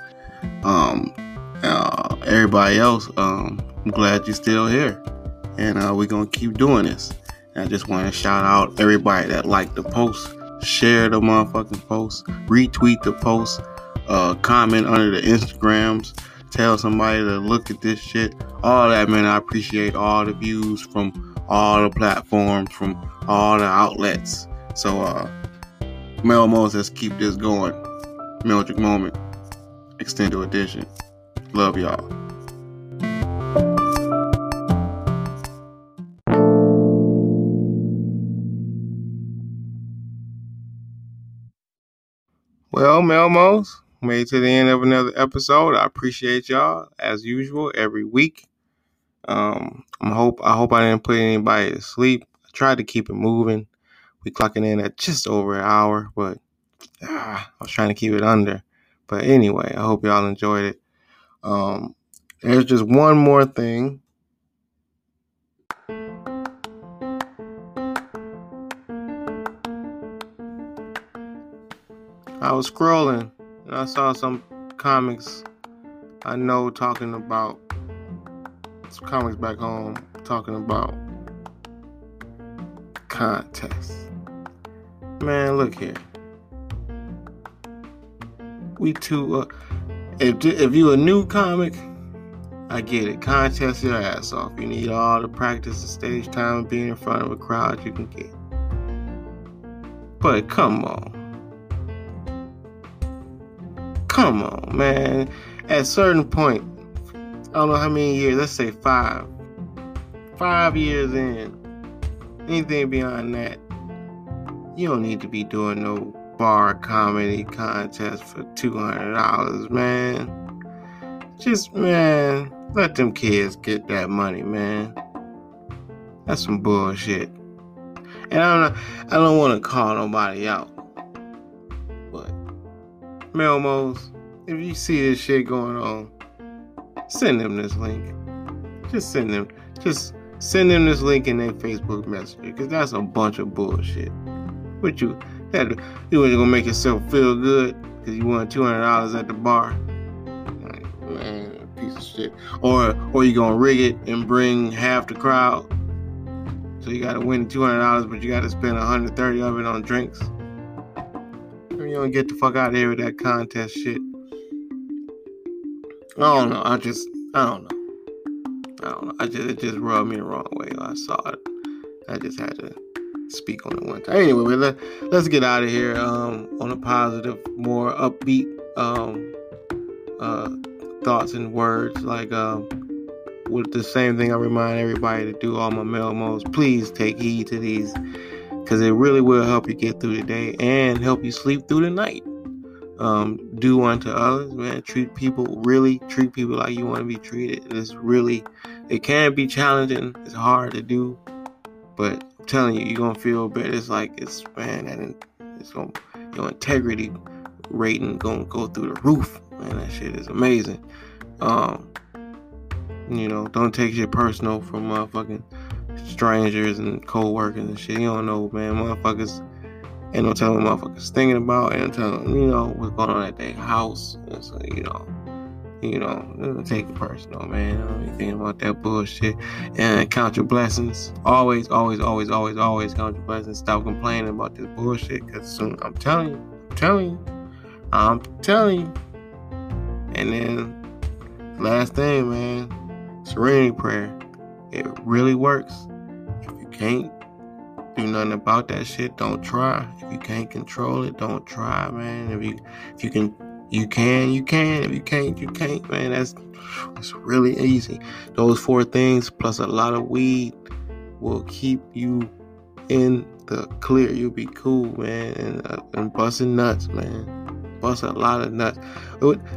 Um, uh, everybody else, um, I'm glad you're still here. And uh, we're going to keep doing this. And I just want to shout out everybody that liked the post, share the motherfucking post, retweet the post, uh, comment under the Instagrams, tell somebody to look at this shit. All that, man. I appreciate all the views from all the platforms, from all the outlets. So, uh, Melmos, keep this going. Mildred Moment, extended edition. Love y'all. Well, Melmos, made it to the end of another episode. I appreciate y'all as usual every week. Um, I hope I hope I didn't put anybody to sleep. I tried to keep it moving. We clocking in at just over an hour, but ah, I was trying to keep it under. But anyway, I hope y'all enjoyed it. Um, there's just one more thing. I was scrolling and I saw some comics I know talking about some comics back home talking about contests. Man, look here. We too. Uh, if if you a new comic, I get it. Contest your ass off. You need all the practice and stage time being in front of a crowd you can get. But come on. Come on, man. At a certain point, I don't know how many years, let's say five. Five years in, anything beyond that, you don't need to be doing no bar comedy contest for $200, man. Just, man, let them kids get that money, man. That's some bullshit. And I don't, I don't want to call nobody out. Melmos, if you see this shit going on, send them this link. Just send them, just send them this link in their Facebook Messenger, because that's a bunch of bullshit. What you, that you ain't gonna make yourself feel good because you won two hundred dollars at the bar. man, piece of shit. Or, or you gonna rig it and bring half the crowd. So you gotta win two hundred dollars, but you gotta spend hundred thirty of it on drinks you don't get the fuck out of here with that contest shit. I don't know. I just, I don't know. I don't know. I just, it just rubbed me the wrong way. I saw it. I just had to speak on it one time. Anyway, let, let's get out of here um, on a positive, more upbeat um, uh, thoughts and words. Like um, with the same thing I remind everybody to do, all my Melmos, please take heed to these because it really will help you get through the day and help you sleep through the night. Um, do unto others, man. Treat people really, treat people like you want to be treated. It's really, it can be challenging. It's hard to do, But I'm telling you, you're gonna feel better. It's like it's man, that it's gonna your integrity rating gonna go through the roof. Man, that shit is amazing. Um, you know, don't take shit personal from motherfucking strangers and co-workers and shit. You don't know, man. Motherfuckers ain't no telling motherfuckers thinking about and telling you know what's going on at their house. And so, you know, you know, don't take it personal, man. Don't be thinking about that bullshit. And count your blessings. Always, always, always, always, always count your blessings. Stop complaining about this bullshit. Cause soon I'm telling you, I'm telling you, I'm telling you. And then last thing, man, serenity prayer. It really works. If you can't do nothing about that shit, don't try. If you can't control it, don't try, man. If you if you can you can, you can. If you can't, you can't, man. That's it's really easy. Those four things plus a lot of weed will keep you in the clear. You'll be cool, man, and, uh, and busting nuts, man. Bust a lot of nuts.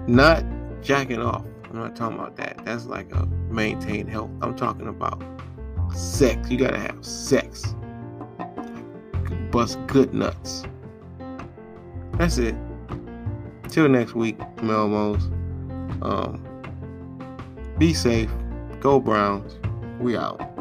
Not jacking off. I'm not talking about that. That's like a maintain health. I'm talking about sex. You gotta have sex. Bust good nuts. That's it. Till next week, Melmos. Um, be safe. Go Browns. We out.